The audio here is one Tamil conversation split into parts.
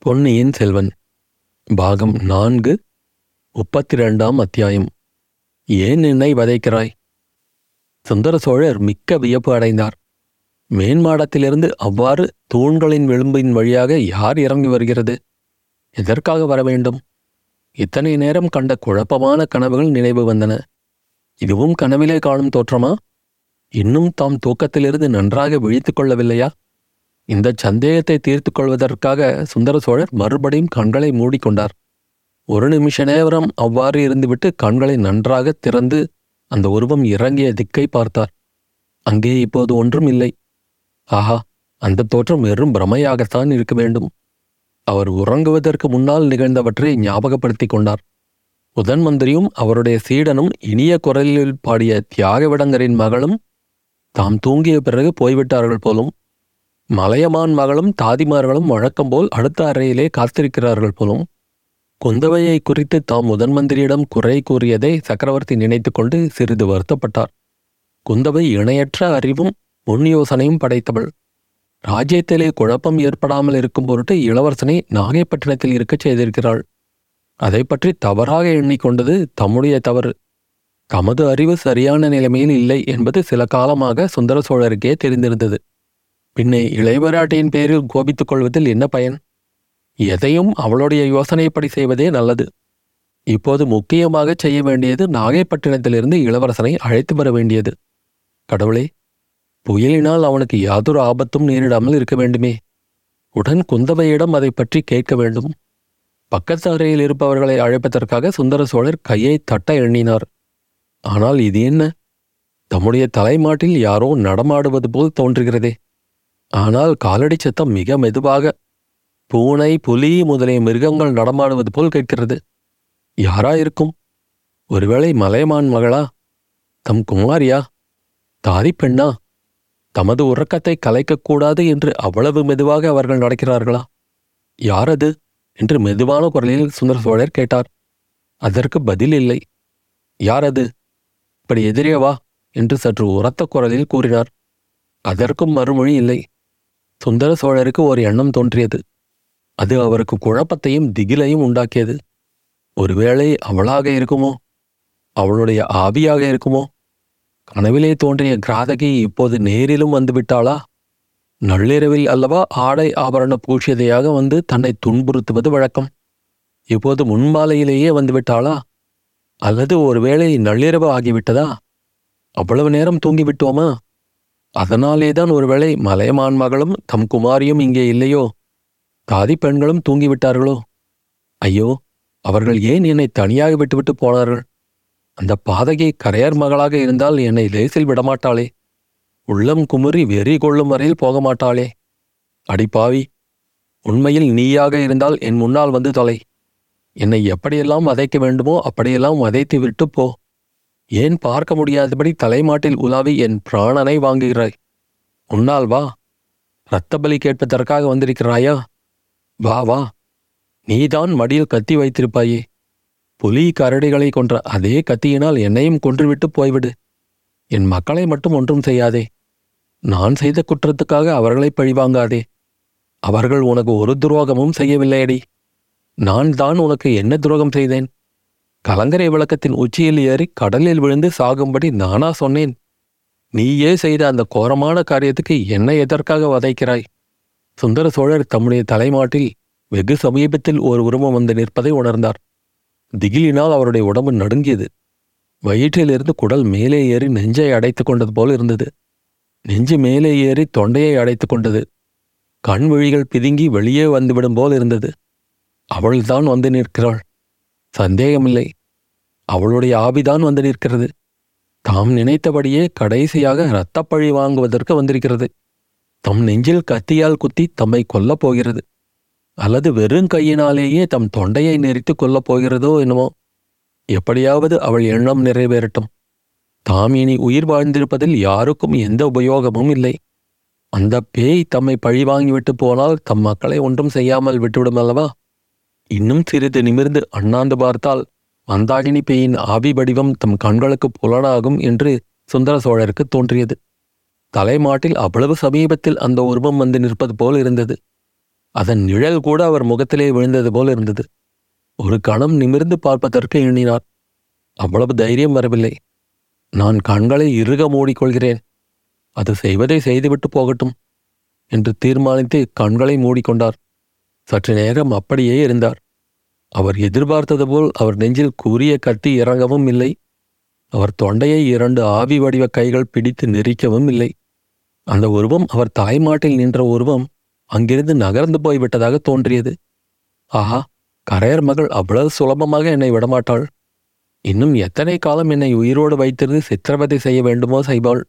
பொன்னியின் செல்வன் பாகம் நான்கு முப்பத்தி ரெண்டாம் அத்தியாயம். ஏன் என்னை வதைக்கிறாய்? சுந்தர சோழர் மிக்க வியப்பு அடைந்தார். மேன்மாடத்திலிருந்து அவ்வாறு தூண்களின் விளிம்பின் வழியாக யார் இறங்கி வருகிறது? எதற்காக வர வேண்டும்? இத்தனை நேரம் கண்ட குழப்பமான கனவுகள் நினைவு வந்தன. இதுவும் கனவிலே காணும் தோற்றமா? இன்னும் தாம் தூக்கத்திலிருந்து நன்றாக விழித்துக் கொள்ளவில்லையா? இந்த சந்தேகத்தை தீர்த்து கொள்வதற்காக சுந்தர சோழர் மறுபடியும் கண்களை மூடிக்கொண்டார். ஒரு நிமிஷ நேரம் அவ்வாறு இருந்துவிட்டு கண்களை நன்றாக திறந்து அந்த உருவம் இறங்கிய திக்கை பார்த்தார். அங்கே இப்போது ஒன்றும் இல்லை. ஆஹா அந்த தோற்றம் வெறும் பிரமையாகத்தான் இருக்க வேண்டும். அவர் உறங்குவதற்கு முன்னால் நிகழ்ந்தவற்றை ஞாபகப்படுத்திக் கொண்டார். முதன் மந்திரியும் அவருடைய சீடனும் இனிய குரலில் பாடிய தியாகவிடங்கரின் மகளும் தாம் தூங்கிய பிறகு போய்விட்டார்கள் போலும். மலையமான் மகளும் தாதிமார்களும் வழக்கம்போல் அடுத்த அறையிலே காத்திருக்கிறார்கள் போலும். குந்தவையை குறித்து தாம் முதன் மந்திரியிடம் குறை கூறியதை சக்கரவர்த்தி நினைத்து கொண்டு சிறிது வருத்தப்பட்டார். குந்தவை இணையற்ற அறிவும் முன் யோசனையும் படைத்தவள். ராஜ்யத்திலே குழப்பம் ஏற்படாமல் இருக்கும் பொருட்டு இளவரசனை நாகைப்பட்டினத்தில் இருக்கச் செய்திருக்கிறாள். அதை பற்றி தவறாக எண்ணிக்கொண்டது தம்முடைய தவறு. தமது அறிவு சரியான நிலைமையில் இல்லை என்பது சில காலமாக சுந்தர சோழருக்கே தெரிந்திருந்தது. பின்னே இளையவராட்டியின் பேரில் கோபித்துக் கொள்வதில் என்ன பயன்? எதையும் அவளுடைய யோசனைப்படி செய்வதே நல்லது. இப்போது முக்கியமாக செய்ய வேண்டியது நாகைப்பட்டினத்திலிருந்து இளவரசனை அழைத்து வர வேண்டியது. கடவுளே புயலினால் அவனுக்கு யாதொரு ஆபத்தும் நேரிடாமல் இருக்க வேண்டுமே. உடன் குந்தவையிடம் அதை பற்றி கேட்க வேண்டும். பக்கத்து அறையில் இருப்பவர்களை அழைப்பதற்காக சுந்தர சோழர் கையை தட்ட எண்ணினார். ஆனால் இது என்ன? தம்முடைய தலைமாட்டில் யாரோ நடமாடுவது போல் தோன்றுகிறதே. ஆனால் காலடி சத்தம் மிக மெதுவாக பூனை புலி முதலிய மிருகங்கள் நடமாடுவது போல் கேட்கிறது. யாரா இருக்கும்? ஒருவேளை மலையமான் மகளா? தம் குமாரியா? தாரி பெண்ணா? தமது உறக்கத்தை கலைக்கக்கூடாது என்று அவ்வளவு மெதுவாக அவர்கள் நடக்கிறார்களா? யார் அது என்று மெதுவான குரலில் சுந்தர சோழர் கேட்டார். அதற்கு பதில் இல்லை. யார் அது இப்படி எதிரே வா என்று சற்று உரத்த குரலில் கூறினார். அதற்கும் மறுமொழி இல்லை. சுந்தர சோழருக்கு ஒரு எண்ணம் தோன்றியது. அது அவருக்கு குழப்பத்தையும் திகிலையும் உண்டாக்கியது. ஒருவேளை அவளாக இருக்குமோ? அவளுடைய ஆவியாக இருக்குமோ? கனவிலே தோன்றிய கிராதகி இப்போது நேரிலும் வந்துவிட்டாளா? நள்ளிரவில் அல்லவா ஆடை ஆபரண பூஷியதையாக வந்து தன்னை துன்புறுத்துவது வழக்கம்? இப்போது முன்மாலையிலேயே வந்துவிட்டாளா? அல்லது ஒருவேளை நள்ளிரவு ஆகிவிட்டதா? அவ்வளவு நேரம் தூங்கிவிட்டோமா? அதனாலேதான் ஒருவேளை மலையமான் மகளும் தம் குமாரியும் இங்கே இல்லையோ? தாதி பெண்களும் தூங்கிவிட்டார்களோ? ஐயோ அவர்கள் ஏன் என்னை தனியாக விட்டுவிட்டு போனார்கள்? அந்த பாதகை கரையர் மகளாக இருந்தால் என்னை லேசில் விடமாட்டாளே. உள்ளம் குமுறி வெறி கொள்ளும் வரையில் போக மாட்டாளே அடிப்பாவி உண்மையில் நீயாக இருந்தால் என் முன்னால் வந்து தொலை. என்னை எப்படியெல்லாம் வதைக்க வேண்டுமோ அப்படியெல்லாம் வதைத்து விட்டு போ. ஏன் பார்க்க முடியாதபடி தலைமாட்டில் உலாவி என் பிராணனை வாங்குகிறாய். உன்னால் வா. இரத்த பலி கேட்பதற்காக வந்திருக்கிறாயா? வா வா. நீதான் மடியில் கத்தி வைத்திருப்பாயே. புலி கரடிகளை கொன்ற அதே கத்தியினால் என்னையும் கொன்றுவிட்டு போய்விடு. என் மக்களை மட்டும் ஒன்றும் செய்யாதே. நான் செய்த குற்றத்துக்காக அவர்களை பழிவாங்காதே. அவர்கள் உனக்கு ஒரு துரோகமும் செய்யவில்லையடி. நான் தான் உனக்கு என்ன துரோகம் செய்தேன்? கலங்கரை விளக்கத்தின் உச்சியில் ஏறி கடலில் விழுந்து சாகும்படி நானா சொன்னேன். நீயே செய்த அந்த கோரமான காரியத்துக்கு என்னை எதற்காக வதைக்கிறாய்? சுந்தர சோழர் தம்முடைய தலைமாட்டில் வெகு சமீபத்தில் ஒரு உருவம் வந்து நிற்பதை உணர்ந்தார். திகிலினால் அவருடைய உடம்பு நடுங்கியது. வயிற்றிலிருந்து குடல் மேலே ஏறி நெஞ்சை அடைத்துக் கொண்டது போல் இருந்தது. நெஞ்சு மேலே ஏறி தொண்டையை அடைத்துக் கொண்டது. கண் விழிகள் பிதுங்கி வெளியே வந்துவிடும் போல் இருந்தது. அவள்தான் வந்து நிற்கிறாள். சந்தேகமில்லை. அவளுடைய ஆவிதான் வந்து நிற்கிறது. தாம் நினைத்தபடியே கடைசியாக இரத்தப்பழி வாங்குவதற்கு வந்திருக்கிறது. தம் நெஞ்சில் கத்தியால் குத்தி தம்மை கொல்லப் போகிறது. அல்லது வெறும் கையினாலேயே தம் தொண்டையை நெறித்து கொல்லப் போகிறதோ என்னமோ. எப்படியாவது அவள் எண்ணம் நிறைவேறட்டும். தாம் இனி உயிர் வாழ்ந்திருப்பதில் யாருக்கும் எந்த உபயோகமும் இல்லை. அந்த பேய் தம்மை பழிவாங்கிவிட்டு போனால் தம் மக்களை ஒன்றும் செய்யாமல் விட்டுவிடும் அல்லவா? இன்னும் சிறிது நிமிர்ந்து அண்ணாந்து பார்த்தால் மந்தாகினி பேயின் ஆவி வடிவம் தம் கண்களுக்கு புலனாகும் என்று சுந்தர சோழருக்கு தோன்றியது. தலைமாட்டில் அவ்வளவு சமீபத்தில் அந்த உருவம் வந்து நிற்பது போல் இருந்தது. அதன் நிழல் கூட அவர் முகத்திலே விழுந்தது போல் இருந்தது. ஒரு கணம் நிமிர்ந்து பார்ப்பதற்கு எண்ணினார். அவ்வளவு தைரியம் வரவில்லை. நான் கண்களை இறுக மூடிக்கொள்கிறேன். அது செய்வதை செய்துவிட்டு போகட்டும் என்று தீர்மானித்து கண்களை மூடிக்கொண்டார். சற்று நேரம் அப்படியே இருந்தார். அவர் எதிர்பார்த்தது போல் அவர் நெஞ்சில் கூறிய கத்தி இறங்கவும் இல்லை. அவர் தொண்டையை இரண்டு ஆவி வடிவ கைகள் பிடித்து நெரிக்கவும் இல்லை. அந்த உருவம் அவர் தாய்மாட்டில் நின்ற உருவம் அங்கிருந்து நகர்ந்து போய்விட்டதாக தோன்றியது. ஆஹா கரையர் மகள் அவ்வளவு சுலபமாக என்னை விடமாட்டாள். இன்னும் எத்தனை காலம் என்னை உயிரோடு வைத்திருந்து சித்திரவதை செய்ய வேண்டுமோ செய்வாள்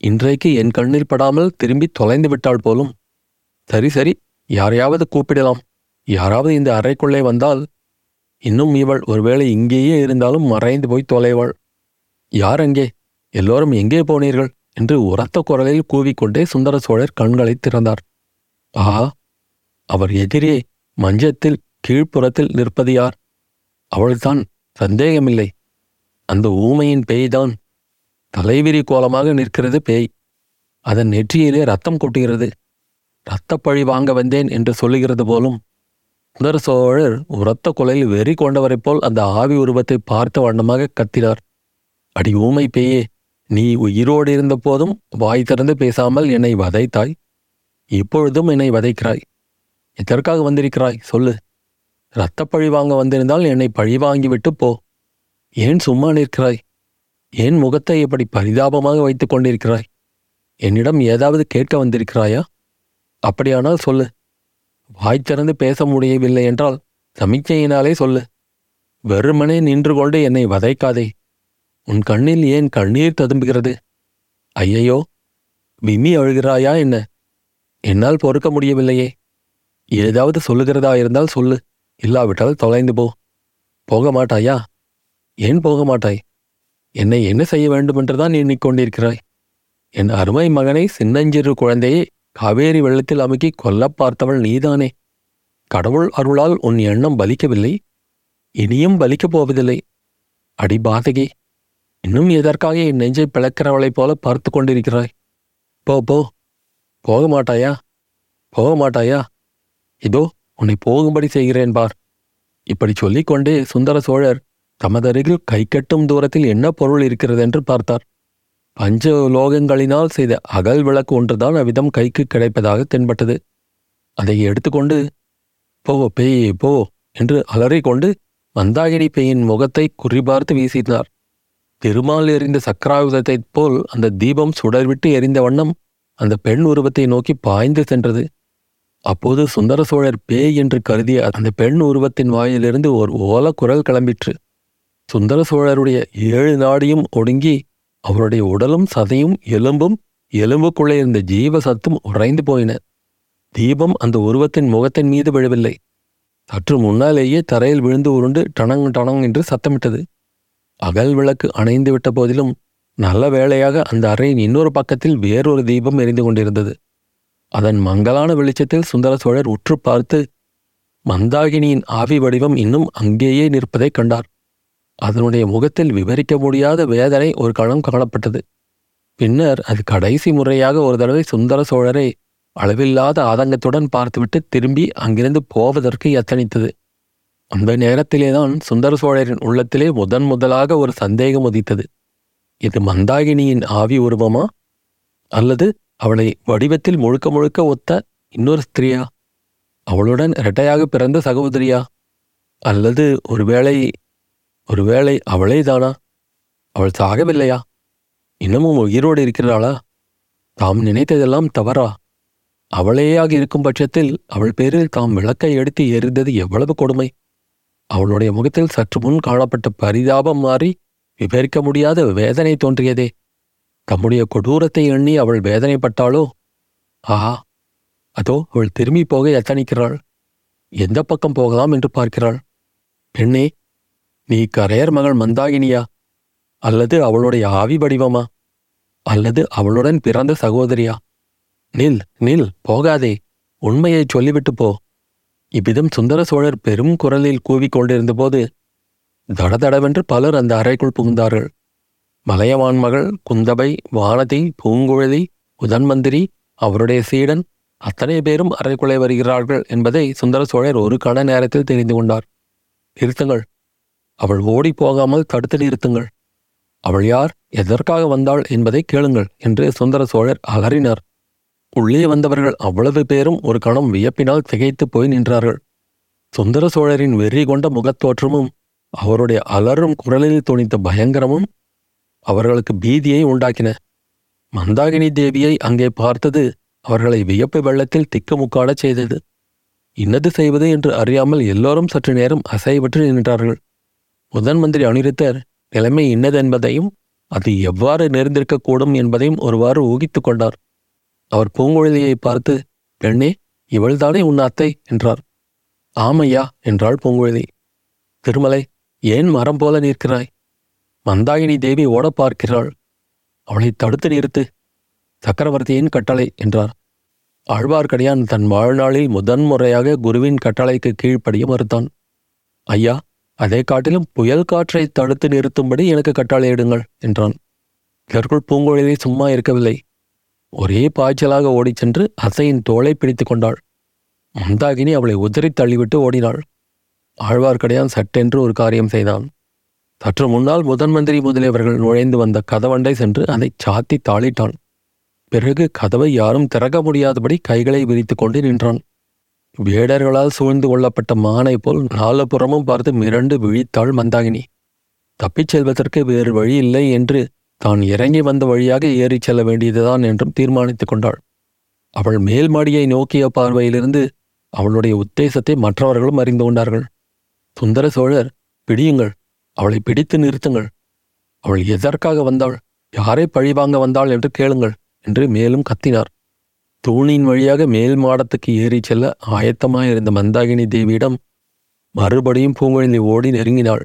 இன்றைக்கு என் கண்ணில் படாமல் திரும்பி தொலைந்து விட்டாள் போலும். சரி சரி யாரையாவது கூப்பிடலாம். யாராவது இந்த அறைக்குள்ளே வந்தால் இன்னும் இவள் ஒருவேளை இங்கேயே இருந்தாலும் மறைந்து போய் தொலைவாள். யார் அங்கே? எல்லோரும் எங்கே போனீர்கள்? என்று உரத்த குரலில் கூவிக்கொண்டே சுந்தர சோழர் கண்களை திறந்தார். ஆஹா! அவர் எதிரே மஞ்சத்தில் கீழ்ப்புறத்தில் நிற்பது யார்? அவள்தான் சந்தேகமில்லை. அந்த ஊமையின் பேய்தான். தலைவிரி கோலமாக நிற்கிறது பேய். அதன் நெற்றியிலே ரத்தம் கொட்டுகிறது. இரத்தப்பழி வாங்க வந்தேன் என்று சொல்லுகிறது போலும் சுந்தர சோழர் உரத்த கொலையில் வெறி கொண்டவரைப் போல் அந்த ஆவி உருவத்தை பார்த்த வண்ணமாக கத்தினார். அடி ஊமை பேயே நீ உயிரோடு இருந்த போதும் வாய் திறந்து பேசாமல் என்னை வதைத்தாய். இப்பொழுதும் என்னை வதைக்கிறாய். எதற்காக வந்திருக்கிறாய் சொல்லு. இரத்தப்பழி வாங்க வந்திருந்தால் என்னை பழி வாங்கிவிட்டு போ. ஏன் சும்மா நிற்கிறாய்? ஏன் முகத்தை இப்படி பரிதாபமாக வைத்துக் கொண்டிருக்கிறாய்? என்னிடம் ஏதாவது கேட்க வந்திருக்கிறாயா? அப்படியானால் சொல்லு. வாய் திறந்து பேச முடியவில்லை என்றால் சமிச்சையினாலே சொல்லு. வெறுமனே நின்று கொண்டு என்னை வதைக்காதே. உன் கண்ணில் ஏன் கண்ணீர் ததும்புகிறது? ஐயையோ விம்மி அழுகிறாயா என்ன? என்னால் பொறுக்க முடியவில்லையே. ஏதாவது சொல்லுகிறதா இருந்தால் சொல்லு. இல்லாவிட்டால் தொலைந்து போ. போக மாட்டாயா? ஏன் போக மாட்டாய்? என்னை என்ன செய்ய வேண்டுமென்றுதான் எண்ணிக்கொண்டிருக்கிறாய். என் அருமை மகனை சின்னஞ்சிறு குழந்தையை காவேரி வெள்ளத்தில் அமுக்கி கொல்லப் பார்த்தவள் நீதானே. கடவுள் அருளால் உன் எண்ணம் பலிக்கவில்லை இனியும் பலிக்கப் போவதில்லை. அடி பாதகி இன்னும் எதற்காக என் நெஞ்சை பிளக்கிறவளைப் போல பார்த்து கொண்டிருக்கிறாய்? போ போ. போக மாட்டாயா? போக மாட்டாயா? இதோ உன்னை போகும்படி செய்கிறேன் பார். இப்படி சொல்லிக்கொண்டே சுந்தர சோழர் தமதருகில் கை கட்டும் தூரத்தில் என்ன பொருள் இருக்கிறது என்று பார்த்தார். பஞ்ச லோகங்களினால் செய்த அகல் விளக்கு ஒன்றுதான் அவ்விதம் கைக்கு கிடைப்பதாக தென்பட்டது. அதை எடுத்துக்கொண்டு போ பேய் போ என்று அலறிக்கொண்டு மந்தாகினி பேயின் முகத்தை குறிபார்த்து வீசினார். திருமால் எறிந்த சக்கராயுதத்தைப் போல் அந்த தீபம் சுடர்விட்டு எரிந்த வண்ணம் அந்த பெண் உருவத்தை நோக்கி பாய்ந்து சென்றது. அப்போது சுந்தர சோழர் பேய் என்று கருதிய அந்த பெண் உருவத்தின் வாயிலிருந்து ஒரு ஓல குரல் கிளம்பிற்று. சுந்தர சோழருடைய ஏழு நாடியும் ஒடுங்கி அவருடைய உடலும் சதையும் எலும்பும் எலும்புக்குள்ளே இருந்த ஜீவ சத்தும் உறைந்து போயின. தீபம் அந்த உருவத்தின் முகத்தின் மீது விழவில்லை. சற்று முன்னாலேயே தரையில் விழுந்து உருண்டு டனங் டனங் என்று சத்தமிட்டது. அகல் விளக்கு அணைந்து விட்ட போதிலும் நல்ல வேளையாக அந்த அறையின் இன்னொரு பக்கத்தில் வேறொரு தீபம் எரிந்து கொண்டிருந்தது. அதன் மங்கலான வெளிச்சத்தில் சுந்தர சோழர் உற்று பார்த்து மந்தாகினியின் ஆவி வடிவம் இன்னும் அங்கேயே நிற்பதைக் கண்டார். அதனுடைய முகத்தில் விவரிக்க முடியாத வேதனை ஒரு கணம் காணப்பட்டது. பின்னர் அது கடைசி முறையாக ஒரு தடவை சுந்தர சோழரை அளவில்லாத ஆதங்கத்துடன் பார்த்துவிட்டு திரும்பி அங்கிருந்து போவதற்கு எத்தனித்தது. அந்த நேரத்திலேதான் சுந்தர சோழரின் உள்ளத்திலே முதன் முதலாக ஒரு சந்தேகம் உதித்தது. இது மந்தாகினியின் ஆவி உருவமா? அல்லது அவளை வடிவத்தில் முழுக்க முழுக்க ஒத்த இன்னொரு ஸ்திரியா? அவளுடன் இரட்டையாக பிறந்த சகோதரியா? அல்லது ஒருவேளை ஒருவேளை அவளே தானா? அவள் சாகவில்லையா? இன்னமும் உயிரோடு இருக்கிறாளா? தாம் நினைத்ததெல்லாம் தவறா? அவளேயாக இருக்கும் பட்சத்தில் அவள் பேரில் தாம் விளக்கை எடுத்து எரிந்தது எவ்வளவு கொடுமை? அவளுடைய முகத்தில் சற்று முன் காணப்பட்ட பரிதாபம் மாறி விவரிக்க முடியாத வேதனை தோன்றியதே. தம்முடைய கொடூரத்தை எண்ணி அவள் வேதனைப்பட்டாளோ? ஆஹா அதோ அவள் திரும்பி போக எத்தனிக்கிறாள் எந்த பக்கம் போகலாம் என்று பார்க்கிறாள்? பெண்ணே நீ கரையர் மகள் மந்தாகினியா? அல்லது அவளுடைய ஆவி வடிவமா? அல்லது அவளுடன் பிறந்த சகோதரியா? நில் நில் போகாதே. உண்மையை சொல்லிவிட்டு போ. இவ்விதம் சுந்தர சோழர் பெரும் குரலில் கூவிக் கொண்டிருந்தபோது தடதடவென்று பலர் அந்த அறைக்குள் புகுந்தார்கள். மலையவான் மகள் குந்தபை வானதி பூங்குழலி உதன்மந்திரி அவருடைய சீடன் அத்தனை பேரும் அறைக்குள்ளே வருகிறார்கள் என்பதை சுந்தர சோழர் ஒரு கண நேரத்தில் தெரிந்து கொண்டார். நிறுத்துங்கள். அவள் ஓடி போகாமல் தடுத்து நிறுத்துங்கள். அவள் யார் எதற்காக வந்தாள் என்பதை கேளுங்கள் என்று சுந்தர சோழர் அலறினார். உள்ளே வந்தவர்கள் அவ்வளவு பேரும் ஒரு கணம் வியப்பினால் திகைத்து போய் நின்றார்கள். சுந்தர சோழரின் வெறி கொண்ட முகத்தோற்றமும் அவருடைய அலறும் குரலில் துணித்த பயங்கரமும் அவர்களுக்கு பீதியை உண்டாக்கின. மந்தாகினி தேவியை அங்கே பார்த்தது அவர்களை வியப்பு வெள்ளத்தில் திக்குமுக்காடச் செய்தது. இன்னது செய்வது என்று அறியாமல் எல்லோரும் சற்று நேரம் அசைவற்று நின்றார்கள். முதன் மந்திரி அனிருத்தர் நிலைமை இன்னதென்பதையும் அது எவ்வாறு நேர்ந்திருக்கக்கூடும் என்பதையும் ஒருவாறு ஊகித்துக் கொண்டார். அவர் பூங்குழலியை பார்த்து பெண்ணே இவள்தானே உன் அத்தை? என்றார். ஆமையா என்றாள் பூங்குழலி. திருமலை ஏன் மரம் போல நிற்கிறாய்? மந்தாகினி தேவி ஓட பார்க்கிறாள். அவளை தடுத்து நிறுத்து. சக்கரவர்த்தியின் கட்டளை என்றார். ஆழ்வார்க்கடியான் தன் வாழ்நாளில் முதன்முறையாக குருவின் கட்டளைக்கு கீழ்ப்படிய மறுத்தான். ஐயா அதை காட்டிலும் புயல் காற்றை தடுத்து நிறுத்தும்படி எனக்கு கட்டளையிடுங்கள் என்றான். இதற்குள் பூங்குழலி சும்மா இருக்கவில்லை. ஒரே பாய்ச்சலாக ஓடிச் சென்று அசையின் தோலை பிடித்து கொண்டாள். மந்தாகினி அவளை உதறி தள்ளிவிட்டு ஓடினாள். ஆழ்வார்க்கடையான் சட்டென்று ஒரு காரியம் செய்தான். சற்று முன்னால் முதன் மந்திரி முதலியவர்கள் நுழைந்து வந்த கதவண்டை சென்று அதை சாத்தி தாளிட்டான். பிறகு கதவை யாரும் திறக்க முடியாதபடி கைகளை விரித்து கொண்டு நின்றான். வேடர்களால் சூழ்ந்து கொள்ளப்பட்ட மானை போல் நாலு புறமும் பார்த்து மிரண்டு விழித்தாள் மந்தாகினி. தப்பிச் செல்வதற்கு வேறு வழி இல்லை என்று தான் இறங்கி வந்த வழியாக ஏறிச் செல்ல வேண்டியதுதான் என்றும் தீர்மானித்துக் கொண்டாள். அவள் மேல் மாடியை நோக்கிய பார்வையிலிருந்து அவளுடைய உத்தேசத்தை மற்றவர்களும் அறிந்து கொண்டார்கள். சுந்தர சோழர் பிடியுங்கள். அவளை பிடித்து நிறுத்துங்கள். அவள் எதற்காக வந்தாள்? யாரை பழிவாங்க வந்தாள்? என்று கேளுங்கள் என்று மேலும் கத்தினார். தூணின் வழியாக மேல் மாடத்துக்கு ஏறிச் செல்ல ஆயத்தமாயிருந்த மந்தாகினி தேவியிடம் மறுபடியும் பூங்குழலி ஓடி நெருங்கினாள்.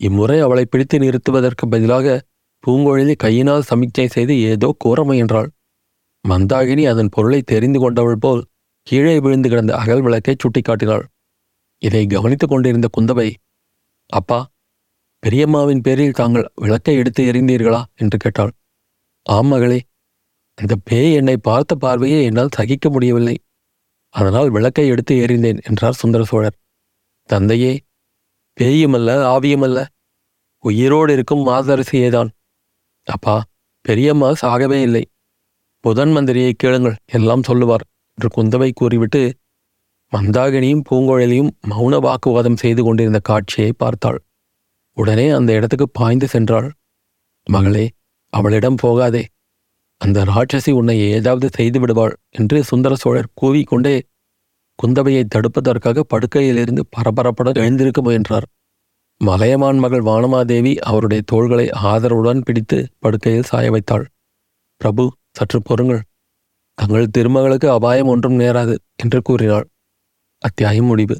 இம்முறை அவளை பிடித்து நிறுத்துவதற்கு பதிலாக பூங்குழலி கையினால் சமிக்ஞை செய்து ஏதோ கூற முயன்றாள். மந்தாகினி அதன் பொருளை தெரிந்து கொண்டவள் போல் கீழே விழுந்து கிடந்த அகல் விளக்கை சுட்டிக்காட்டினாள். இதை கவனித்துக் கொண்டிருந்த குந்தவை அப்பா பெரியம்மாவின் பேரில் தாங்கள் விளக்கை எடுத்து எறிந்தீர்களா? என்று கேட்டாள். ஆம் மகளே அந்த பேய் என்னை பார்த்த பார்வையை என்னால் சகிக்க முடியவில்லை. அதனால் விளக்கை எடுத்து எறிந்தேன் என்றார் சுந்தர சோழர். தந்தையே பேயுமல்ல ஆவியுமல்ல. உயிரோடு இருக்கும் மாதரசியேதான் அப்பா பெரியம்மா சாகவே இல்லை. புதன் மந்திரியை கேளுங்கள் எல்லாம் சொல்லுவார் என்று குந்தவை கூறிவிட்டு மந்தாகினியும் பூங்குழலியும் மௌன வாக்குவாதம் செய்து கொண்டிருந்த காட்சியை பார்த்தாள். உடனே அந்த இடத்துக்கு பாய்ந்து சென்றாள். மகளே அவளிடம் போகாதே அந்த ராட்சசி உன்னை ஏதாவது செய்து விடுவாள் என்று சுந்தர சோழர் கூவிக்கொண்டே குந்தவையை தடுப்பதற்காக படுக்கையிலிருந்து பரபரப்புடன் எழுந்திருக்க முயன்றார். மலையமான் மகள் வானமாதேவி அவருடைய தோள்களை ஆதரவுடன் பிடித்து படுக்கையில் சாய வைத்தாள். பிரபு சற்று பொறுங்கள். தங்கள் திருமகளுக்கு அபாயம் ஒன்றும் நேராது என்று கூறினாள். அத்தியாயம் முடிவு.